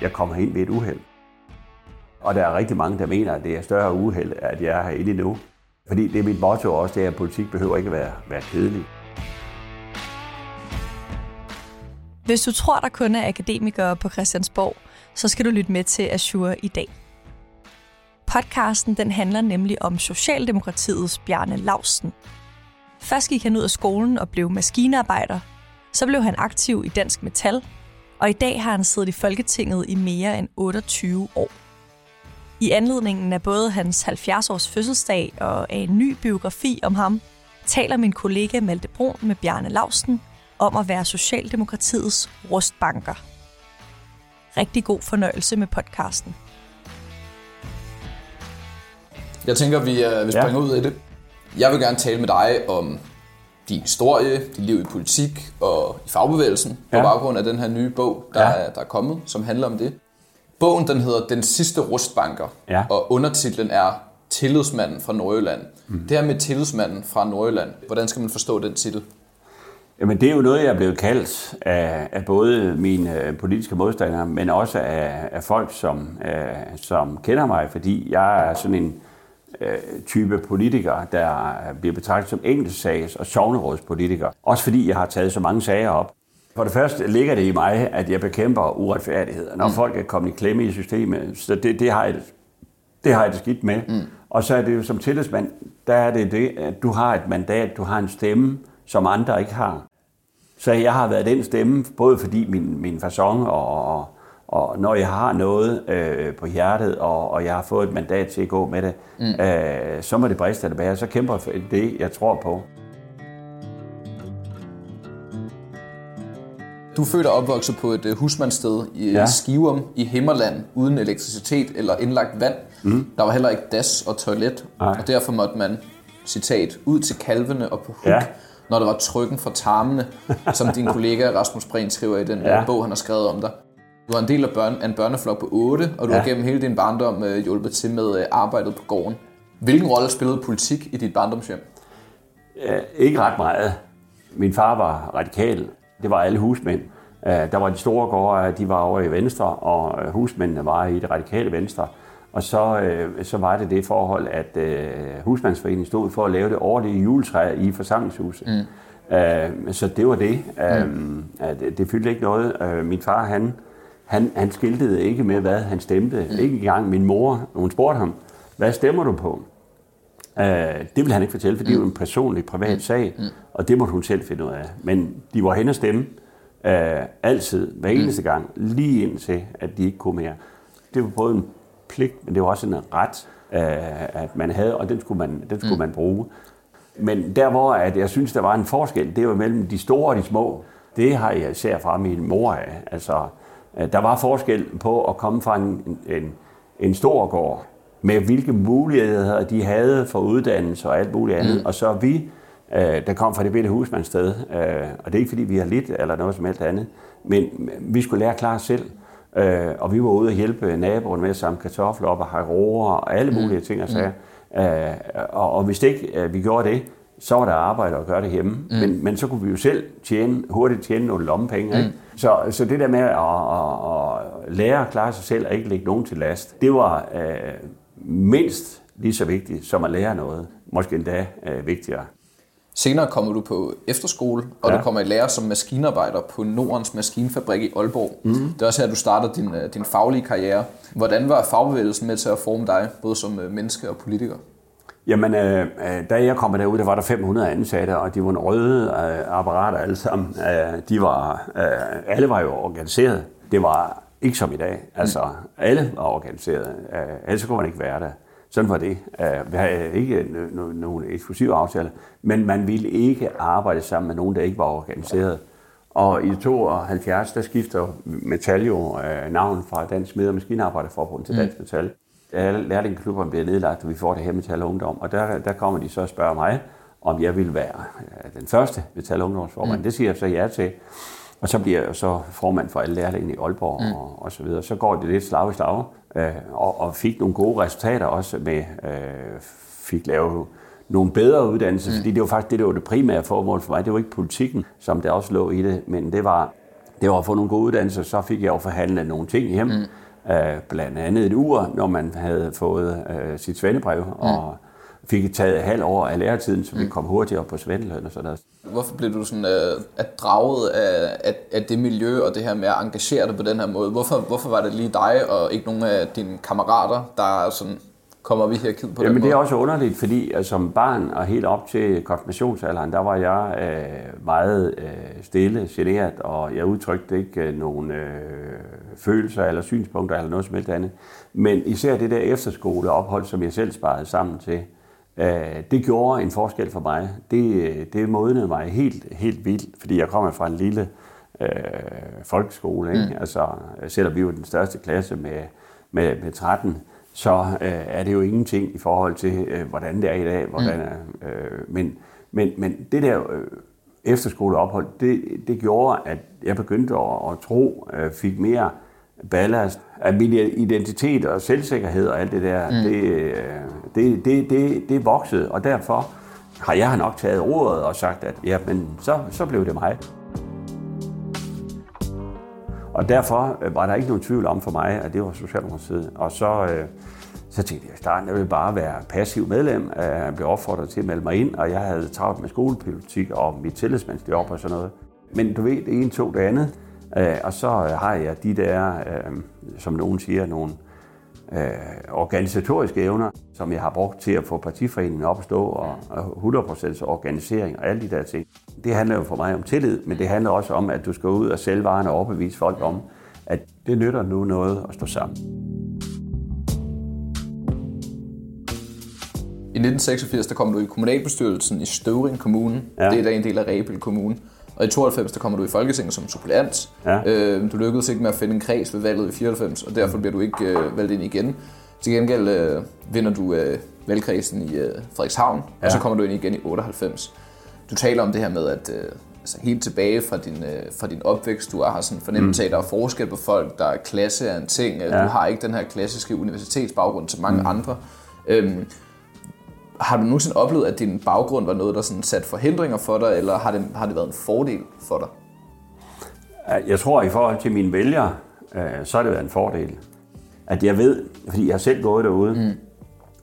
Jeg kommer ind ved et uheld. Og der er rigtig mange, der mener, at det er større uheld, at jeg er herinde nu. Fordi det er mit motto også, det er, at politik behøver ikke at være, være kedelig. Hvis du tror, der kun er akademikere på Christiansborg, så skal du lytte med til Azure i dag. Podcasten den handler nemlig om Socialdemokratiets Bjarne Lausten. Først gik han ud af skolen og blev maskinarbejder. Så blev han aktiv i Dansk Metal, og i dag har han siddet i Folketinget i mere end 28 år. I anledningen af både hans 70-års fødselsdag og af en ny biografi om ham, taler min kollega Malte Brun med Bjarne Lausten om at være Socialdemokratiets rustbanker. Rigtig god fornøjelse med podcasten. Jeg tænker, vi, uh, vi springer ja. ud i det. Jeg vil gerne tale med dig om din historie, dit liv i politik og i fagbevægelsen ja. på baggrund af den her nye bog, der, ja. er, der er kommet, som handler om det. Bogen den hedder Den sidste rustbanker, ja. og undertitlen er Tillidsmanden fra Nordjylland. Mm. Det her med tillidsmanden fra Nordjylland, hvordan skal man forstå den titel? Jamen det er jo noget, jeg er blevet kaldt af, af både mine øh, politiske modstandere, men også af, af folk, som, øh, som kender mig, fordi jeg er sådan en type politiker, der bliver betragtet som enkeltsags- og sovnerådspolitiker. Også fordi jeg har taget så mange sager op. For det første ligger det i mig, at jeg bekæmper uretfærdighed, når mm. folk er kommet i klemme i systemet. Så det, det, har, jeg, det har jeg det skidt med. Mm. Og så er det jo som tillidsmand, der er det det, at du har et mandat, du har en stemme, som andre ikke har. Så jeg har været den stemme, både fordi min, min façon og, og når jeg har noget øh, på hjertet, og, og jeg har fået et mandat til at gå med det, mm. øh, så må det briste det bære. Så kæmper jeg for det, jeg tror på. Du er født og opvokset på et øh, husmandssted i ja. Skivum i Himmerland, uden elektricitet eller indlagt vand. Mm. Der var heller ikke das og toilet, Nej. og derfor måtte man, citat, ud til kalvene og på huk, ja. når der var trykken fra tarmene, som din kollega Rasmus Breen skriver i den øh, ja. bog, han har skrevet om dig. Du var en del af børn, en børneflok på 8, og du ja. har gennem hele din barndom øh, hjulpet til med arbejdet på gården. Hvilken rolle spillede politik i dit barndomshjem? Ja, ikke ret meget. Min far var radikal, det var alle husmænd. Øh, der var de store gårde, de var over i Venstre, og øh, husmændene var i det radikale Venstre. Og så, øh, så var det det forhold, at husmandsforeningen stod for at lave det årlige juletræ i forsamlingshuset. Mm. så det var det. Mm. det, det fyldte ikke noget. min far, han, han, han skiltede ikke med, hvad han stemte. Mm. Ikke engang min mor, hun spurgte ham, hvad stemmer du på? Uh, det ville han ikke fortælle, for det er jo en personlig, privat mm. sag, mm. og det måtte hun selv finde ud af. Men de var hen og stemme uh, altid, hver mm. eneste gang, lige indtil, at de ikke kunne mere. Det var både en pligt, men det var også en ret, uh, at man havde, og den skulle man, den skulle mm. man bruge. Men der, hvor at jeg synes, der var en forskel, det var mellem de store og de små. Det har jeg især fra min mor af. Altså, der var forskel på at komme fra en, en, en stor gård, med hvilke muligheder de havde for uddannelse og alt muligt andet. Mm. Og så vi, øh, der kom fra det bitte husmandssted, øh, og det er ikke fordi, vi har lidt eller noget som helst andet, men vi skulle lære at klare selv. Øh, og vi var ude og hjælpe naboen med at samle kartofler op og have roer og alle mulige mm. ting og sager. Mm. Øh, og, og hvis ikke øh, vi gjorde det, så var der arbejde at gøre det hjemme. Mm. Men, men så kunne vi jo selv tjene, hurtigt tjene nogle lommepenge. Mm. Ikke? Så, så det der med at, at, at lære at klare sig selv og ikke lægge nogen til last, det var øh, mindst lige så vigtigt som at lære noget. Måske endda øh, vigtigere. Senere kommer du på efterskole, og ja. du kommer i lære som maskinarbejder på Nordens Maskinfabrik i Aalborg. Mm. Det er også her, du starter din, øh, din faglige karriere. Hvordan var fagbevægelsen med til at forme dig, både som øh, menneske og politiker? Jamen, øh, øh, da jeg kom derud, der var der 500 ansatte, og de var en røde øh, apparater alle sammen. Øh, de var, øh, alle var jo organiseret. Det var ikke som i dag. Altså, mm. alle var organiseret. Øh, ellers kunne man ikke være der. Sådan var det. Vi har ikke nogen eksklusive aftaler, men man ville ikke arbejde sammen med nogen, der ikke var organiseret. Og i 72, der skifter Metal jo navn fra Dansk Smed- og Maskinarbejderforbund til mm. Dansk Metal. Lærlingeklubberne bliver nedlagt, og vi får det her Metal Ungdom. Og der, der kommer de så og spørger mig, om jeg vil være den første Metal Ungdomsformand. Mm. Det siger jeg så ja til. Og så bliver jeg så formand for alle lærlingene i Aalborg mm. og, og så videre. Så går det lidt slag i slag, øh, og, og fik nogle gode resultater også med, øh, fik lavet nogle bedre uddannelser, mm. fordi det var faktisk det, der var det primære formål for mig. Det var ikke politikken, som der også lå i det, men det var, det var at få nogle gode uddannelser. Så fik jeg jo forhandlet nogle ting hjem, mm. Øh, blandt andet et ur, når man havde fået øh, sit svendebrev, mm. og fik taget halv år af læretiden, så vi mm. kom hurtigere på svendeløn og sådan noget. Hvorfor blev du sådan uh, at draget af, af, af det miljø og det her med at engagere dig på den her måde? Hvorfor, hvorfor var det lige dig og ikke nogen af dine kammerater, der sådan kommer vi her kid på Jamen den det er også underligt, fordi altså, som barn og helt op til konfirmationsalderen, der var jeg øh, meget øh, stille, generet, og jeg udtrykte ikke øh, nogen øh, følelser eller synspunkter eller noget som helst andet. Men især det der efterskoleophold, som jeg selv sparede sammen til, Øh, det gjorde en forskel for mig. Det, det modnede mig helt, helt vildt, fordi jeg kommer fra en lille øh, folkeskole. Ikke? Mm. Altså, selvom vi var den største klasse med, med, med 13, så øh, er det jo ingenting i forhold til, øh, hvordan det er i dag. Hvordan, mm. øh, men, men, men det der øh, efterskoleophold, det, det gjorde, at jeg begyndte at, at tro, øh, fik mere ballast, at min identitet og selvsikkerhed og alt det der, mm. det, øh, det, det, det, det voksede, og derfor har jeg nok taget ordet og sagt, at ja, men så, så blev det mig. Og derfor øh, var der ikke nogen tvivl om for mig, at det var Socialdemokratiet. Og så, øh, så tænkte jeg i starten, at jeg ville bare være passiv medlem. Øh, jeg blev opfordret til at melde mig ind, og jeg havde travlt med skolepolitik og mit tillidsmandsjob og sådan noget. Men du ved, det ene tog det andet. Øh, og så har jeg de der, øh, som nogen siger, nogle øh, organisatoriske evner, som jeg har brugt til at få partiforeningen op at stå, og, og 100% organisering og alle de der ting. Det handler jo for mig om tillid, men det handler også om, at du skal ud og sælge varerne og overbevise folk om, at det nytter nu noget at stå sammen. I 1986 der kom du i kommunalbestyrelsen i Støvring Kommune. Ja. Det er da en del af Rebel Kommune. Og i 92, der kommer du i Folketinget som suppleant. Ja. Øh, du lykkedes ikke med at finde en kreds ved valget i 94, og derfor bliver du ikke øh, valgt ind igen. Til gengæld øh, vinder du øh, valgkredsen i øh, Frederikshavn, ja. og så kommer du ind igen i 98. Du taler om det her med, at øh, altså helt tilbage fra din, øh, fra din opvækst, du har sådan en fornemmelse af, at der er forskel på folk, der er klasse af en ting, ja. du har ikke den her klassiske universitetsbaggrund til mange mm. andre. Øhm, har du nogensinde oplevet, at din baggrund var noget, der sådan satte forhindringer for dig, eller har det, har det været en fordel for dig? Jeg tror, at i forhold til mine vælgere, øh, så har det været en fordel. At jeg ved, fordi jeg har selv gået derude, mm.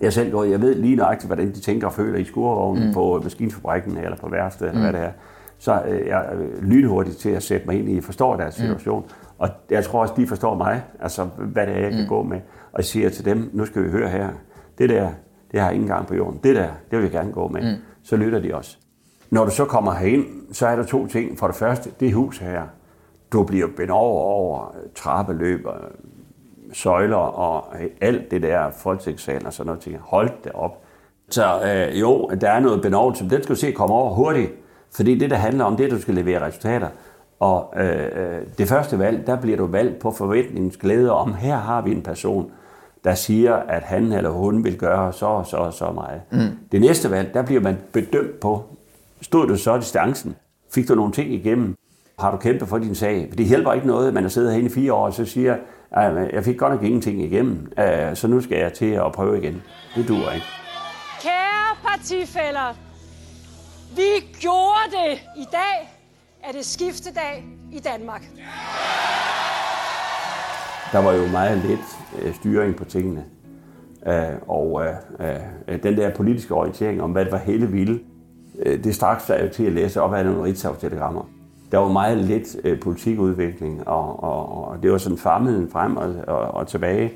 jeg selv gået, jeg ved lige nøjagtigt, hvordan de tænker og føler i skurvognen mm. på maskinfabrikken eller på værftet, eller mm. hvad det er. Så øh, jeg er lynhurtigt til at sætte mig ind i, forstår deres mm. situation. Mm. Og jeg tror også, de forstår mig, altså hvad det er, jeg kan mm. gå med. Og jeg siger til dem, nu skal vi høre her, det der, det har ingen gang på jorden. Det der, det vil jeg gerne gå med. Mm. Så lytter de også. Når du så kommer herind, så er der to ting. For det første, det hus her, du bliver bendt over over trappeløb og søjler og alt det der folketingssalen og sådan noget ting. Hold det op. Så øh, jo, der er noget benåvelse, som den skal du se komme over hurtigt. Fordi det, der handler om, det er, at du skal levere resultater. Og øh, øh, det første valg, der bliver du valgt på forventningens glæde om, her har vi en person, der siger, at han eller hun vil gøre så og så og så meget. Mm. Det næste valg, der bliver man bedømt på, stod du så distancen? Fik du nogle ting igennem? Har du kæmpet for din sag? For det hjælper ikke noget, at man har siddet herinde i fire år, og så siger, at jeg fik godt nok ingenting igennem, øh, så nu skal jeg til at prøve igen. Det duer ikke. Kære partifælder, vi gjorde det. I dag er det skiftedag i Danmark. Der var jo meget lidt øh, styring på tingene. Øh, og øh, den der politiske orientering om, hvad det var hele ville, øh, det straks sig jo til at læse op af nogle Ritzau-telegrammer. Der var meget lidt politikudvikling, og, og, og det var sådan famlen frem og, og, og tilbage.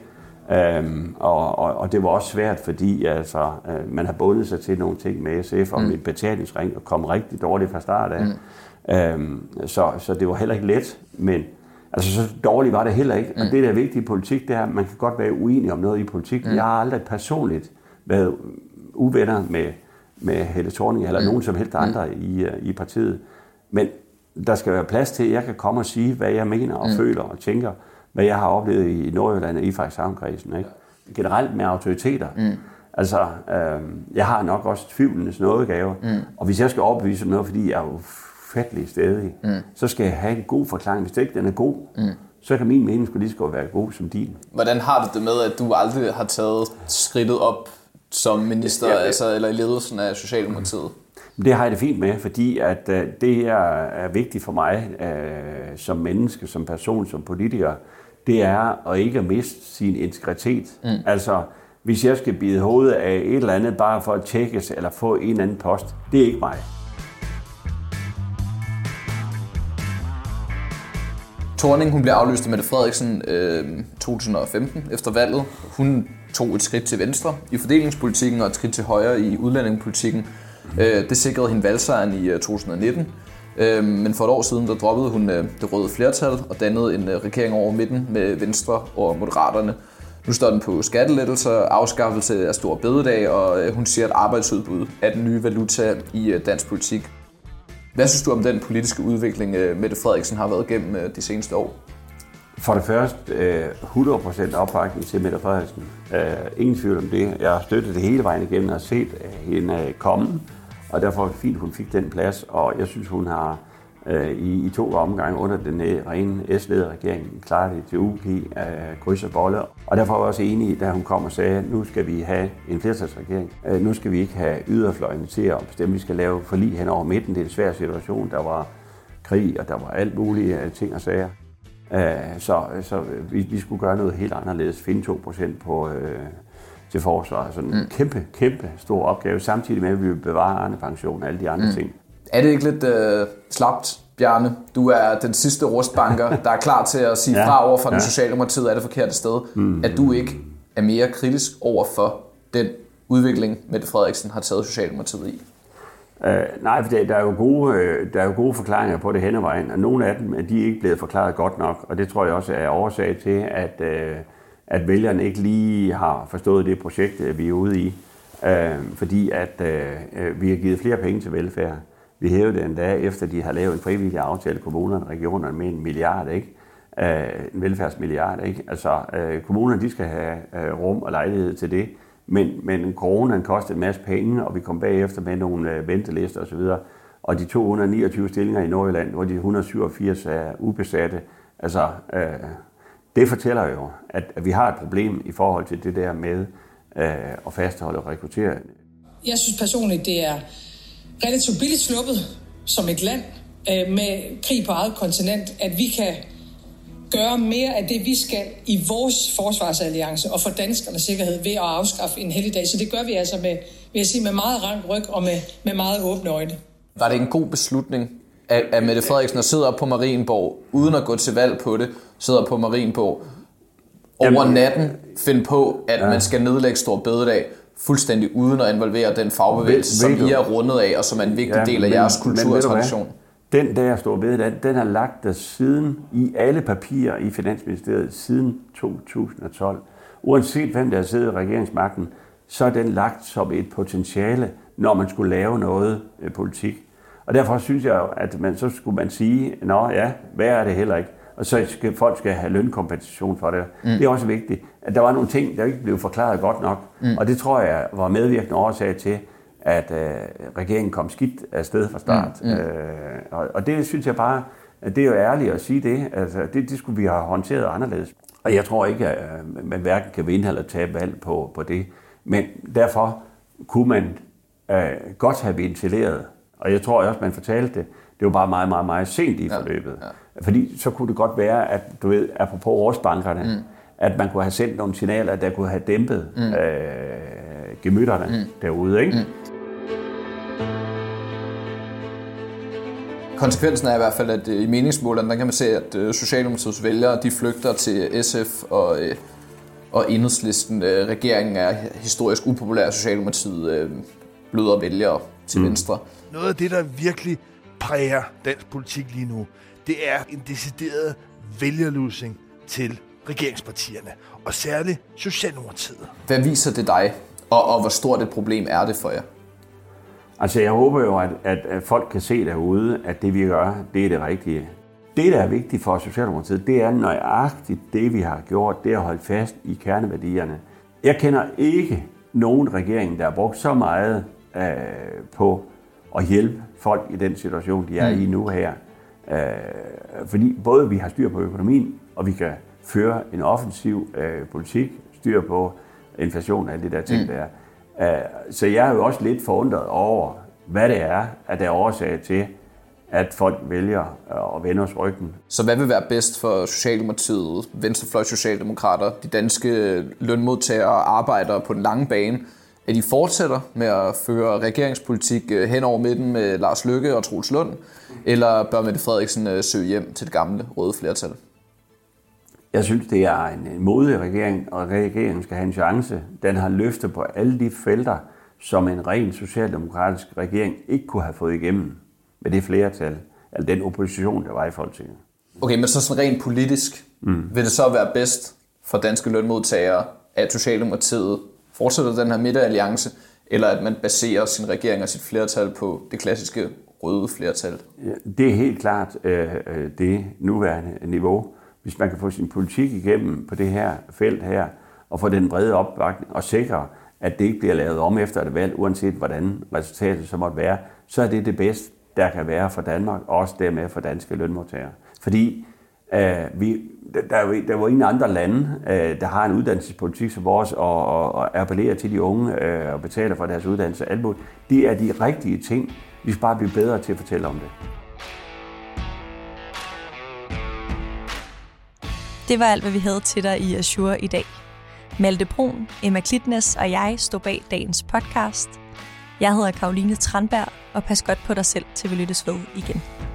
Øhm, og, og, og det var også svært, fordi altså, øh, man har bundet sig til nogle ting med SF om mm. en betalingsring og kom rigtig dårligt fra start af. Mm. Øhm, så, så det var heller ikke let, men Altså, så dårligt var det heller ikke. Mm. Og det, der er vigtigt i politik, det er, at man kan godt være uenig om noget i politik. Mm. Jeg har aldrig personligt været uvenner med, med Helle Thorning eller mm. nogen som helst andre mm. i, øh, i partiet. Men der skal være plads til, at jeg kan komme og sige, hvad jeg mener og mm. føler og tænker, hvad jeg har oplevet i Nordjylland og i Frederikshavn-kredsen. Ikke? Generelt med autoriteter. Mm. Altså, øh, jeg har nok også tvivlenes nådegave, mm. og hvis jeg skal opvise noget, fordi jeg er jo fattelig stedig, mm. så skal jeg have en god forklaring. Hvis det ikke den er god, mm. så kan min mening skulle lige skal være god som din. Hvordan har du det med, at du aldrig har taget skridtet op som minister, ja, altså, eller i ledelsen af Socialdemokratiet? Det har jeg det fint med, fordi at øh, det er, er vigtigt for mig øh, som menneske, som person, som politiker, det er at ikke at miste sin integritet. Mm. Altså, hvis jeg skal bide hovedet af et eller andet bare for at tjekkes eller få en eller anden post, det er ikke mig. Thorning, hun blev afløst af Mette Frederiksen øh, 2015 efter valget. Hun tog et skridt til venstre i fordelingspolitikken og et skridt til højre i udlændingepolitikken. Øh, det sikrede hende valgsejren i 2019. Øh, øh, men for et år siden, der droppede hun øh, det røde flertal og dannede en øh, regering over midten med Venstre og Moderaterne. Nu står den på skattelettelser, afskaffelse af stor bededag, og øh, hun siger, at arbejdsudbud er den nye valuta i øh, dansk politik. Hvad synes du om den politiske udvikling, øh, Mette Frederiksen har været gennem øh, de seneste år? For det første, øh, 100% opbakning til Mette Frederiksen. Ingen tvivl om det. Jeg har støttet det hele vejen igennem og set hende komme, og derfor er det fint, hun fik den plads, og jeg synes, hun har øh, i, i to omgange under den rene S-ledede regering klarer det til UG af kryds og bolle. Og derfor var jeg også enig, da hun kom og sagde, at nu skal vi have en flertalsregering. Øh, nu skal vi ikke have yderfløjene til at bestemme, vi skal lave forlig hen over midten. Det er en svær situation. Der var krig, og der var alt muligt øh, ting og sager. Øh, så så vi, vi skulle gøre noget helt anderledes. Finde 2% på, øh, til forsvar. Sådan en mm. kæmpe, kæmpe stor opgave, samtidig med, at vi vil bevare Arne pension og alle de andre mm. ting. Er det ikke lidt øh, slapt, Bjarne? Du er den sidste rustbanker, der er klar til at sige ja, fra over for ja. den socialdemokratiet er det forkerte sted. Mm. At du ikke er mere kritisk over for den udvikling, Mette Frederiksen har taget Socialdemokratiet i? Uh, nej, for der er, jo gode, uh, der er jo gode forklaringer på det hen vejen, og nogle af dem er de ikke blevet forklaret godt nok, og det tror jeg også er årsag til, at, uh, at vælgerne ikke lige har forstået det projekt, vi er ude i. Uh, fordi at uh, vi har givet flere penge til velfærd. Vi hævede det endda, efter de har lavet en frivillig aftale, kommunerne og regionerne, med en milliard, ikke? Uh, en velfærdsmilliard. Ikke? Altså, uh, kommunerne de skal have øh, rum og lejlighed til det, men, men coronaen kostede en masse penge, og vi kom bagefter med nogle uh, ventelister osv., og de 229 stillinger i Nordjylland, hvor de 187 er ubesatte, altså, øh, det fortæller jo, at, at vi har et problem i forhold til det der med øh, at fastholde og rekruttere. Jeg synes personligt, det er relativt billigt sluppet som et land øh, med krig på eget kontinent, at vi kan gøre mere af det, vi skal i vores forsvarsalliance og for danskernes sikkerhed ved at afskaffe en helligdag. Så det gør vi altså med, vil jeg sige, med meget rank ryg og med, med meget åbne øjne. Var det en god beslutning af, af Mette Frederiksen at sidde op på Marienborg, uden at gå til valg på det, sidder på Marienborg, over natten finde på, at ja. man skal nedlægge stor bededag, fuldstændig uden at involvere den fagbevægelse, som I er rundet af, og som er en vigtig ja, del af men, jeres kultur og tradition. Den der står ved, den, den har lagt der siden i alle papirer i Finansministeriet siden 2012. Uanset hvem der siddet i regeringsmagten, så er den lagt som et potentiale, når man skulle lave noget øh, politik. Og derfor synes jeg, at man, så skulle man sige, nå ja, hvad er det heller ikke? Og så skal folk skal have lønkompensation for det. Mm. Det er også vigtigt, at der var nogle ting, der ikke blev forklaret godt nok, mm. og det tror jeg var medvirkende årsag til, at øh, regeringen kom skidt af sted fra start. Mm. Mm. Øh, og, og det synes jeg bare, at det er jo ærligt at sige det. Altså, det, det skulle vi have håndteret anderledes. Og jeg tror ikke, at man hverken kan vinde eller tabe valg på, på det. Men derfor kunne man øh, godt have ventileret, og jeg tror også, man fortalte det, det var bare meget, meget, meget sent i forløbet. Ja, ja. Fordi så kunne det godt være, at du ved, apropos årsbankerne, mm. at man kunne have sendt nogle signaler, der kunne have dæmpet mm. øh, gemytterne mm. derude. Ikke? Mm. Konsekvensen er i hvert fald, at øh, i meningsmålene, der kan man se, at øh, Socialdemokratiets vælgere, de flygter til SF og, øh, og enhedslisten. Regeringen er historisk upopulær, Socialdemokratiet bløder vælgere til mm. venstre. Noget af det, der virkelig præger dansk politik lige nu, det er en decideret vælgerlusing til regeringspartierne, og særligt Socialdemokratiet. Hvad viser det dig Og, og hvor stort et problem er det for jer? Altså, jeg håber jo, at, at, at folk kan se derude, at det vi gør, det er det rigtige. Det, der er vigtigt for Socialdemokratiet, det er nøjagtigt det, vi har gjort, det er at holde fast i kerneværdierne. Jeg kender ikke nogen regering, der har brugt så meget øh, på at hjælpe folk i den situation, de er mm. i nu her. Øh, fordi både vi har styr på økonomien, og vi kan føre en offensiv øh, politik, styr på inflation og alle det der ting, mm. der er. Øh, så jeg er jo også lidt forundret over, hvad det er, at der er årsag til, at folk vælger at vende os ryggen. Så hvad vil være bedst for Socialdemokratiet, Venstrefløj Socialdemokrater, de danske lønmodtagere og arbejdere på den lange bane, at de fortsætter med at føre regeringspolitik øh, hen over midten med Lars Løkke og Troels Lund, eller bør Mette Frederiksen øh, søge hjem til det gamle røde flertal? Jeg synes, det er en modig regering, og regeringen skal have en chance. Den har løftet på alle de felter, som en ren socialdemokratisk regering ikke kunne have fået igennem med det flertal, eller den opposition, der var i Folketinget. Okay, men så sådan rent politisk, mm. vil det så være bedst for danske lønmodtagere, at Socialdemokratiet fortsætter den her midteralliance, eller at man baserer sin regering og sit flertal på det klassiske røde flertal? Det er helt klart øh, øh, det nuværende niveau. Hvis man kan få sin politik igennem på det her felt her, og få den brede opbakning, og sikre, at det ikke bliver lavet om efter et valg, uanset hvordan resultatet så måtte være, så er det det bedste, der kan være for Danmark, og også dermed for danske lønmodtagere. Fordi øh, vi, der, der var ingen andre lande, øh, der har en uddannelsespolitik som vores, og, og, og appellerer til de unge øh, og betaler for deres uddannelse. Alt Det er de rigtige ting. Vi skal bare blive bedre til at fortælle om det. Det var alt, hvad vi havde til dig i Azure i dag. Malte Brun, Emma Klitnes og jeg står bag dagens podcast. Jeg hedder Karoline Tranberg, og pas godt på dig selv, til vi lyttes ved igen.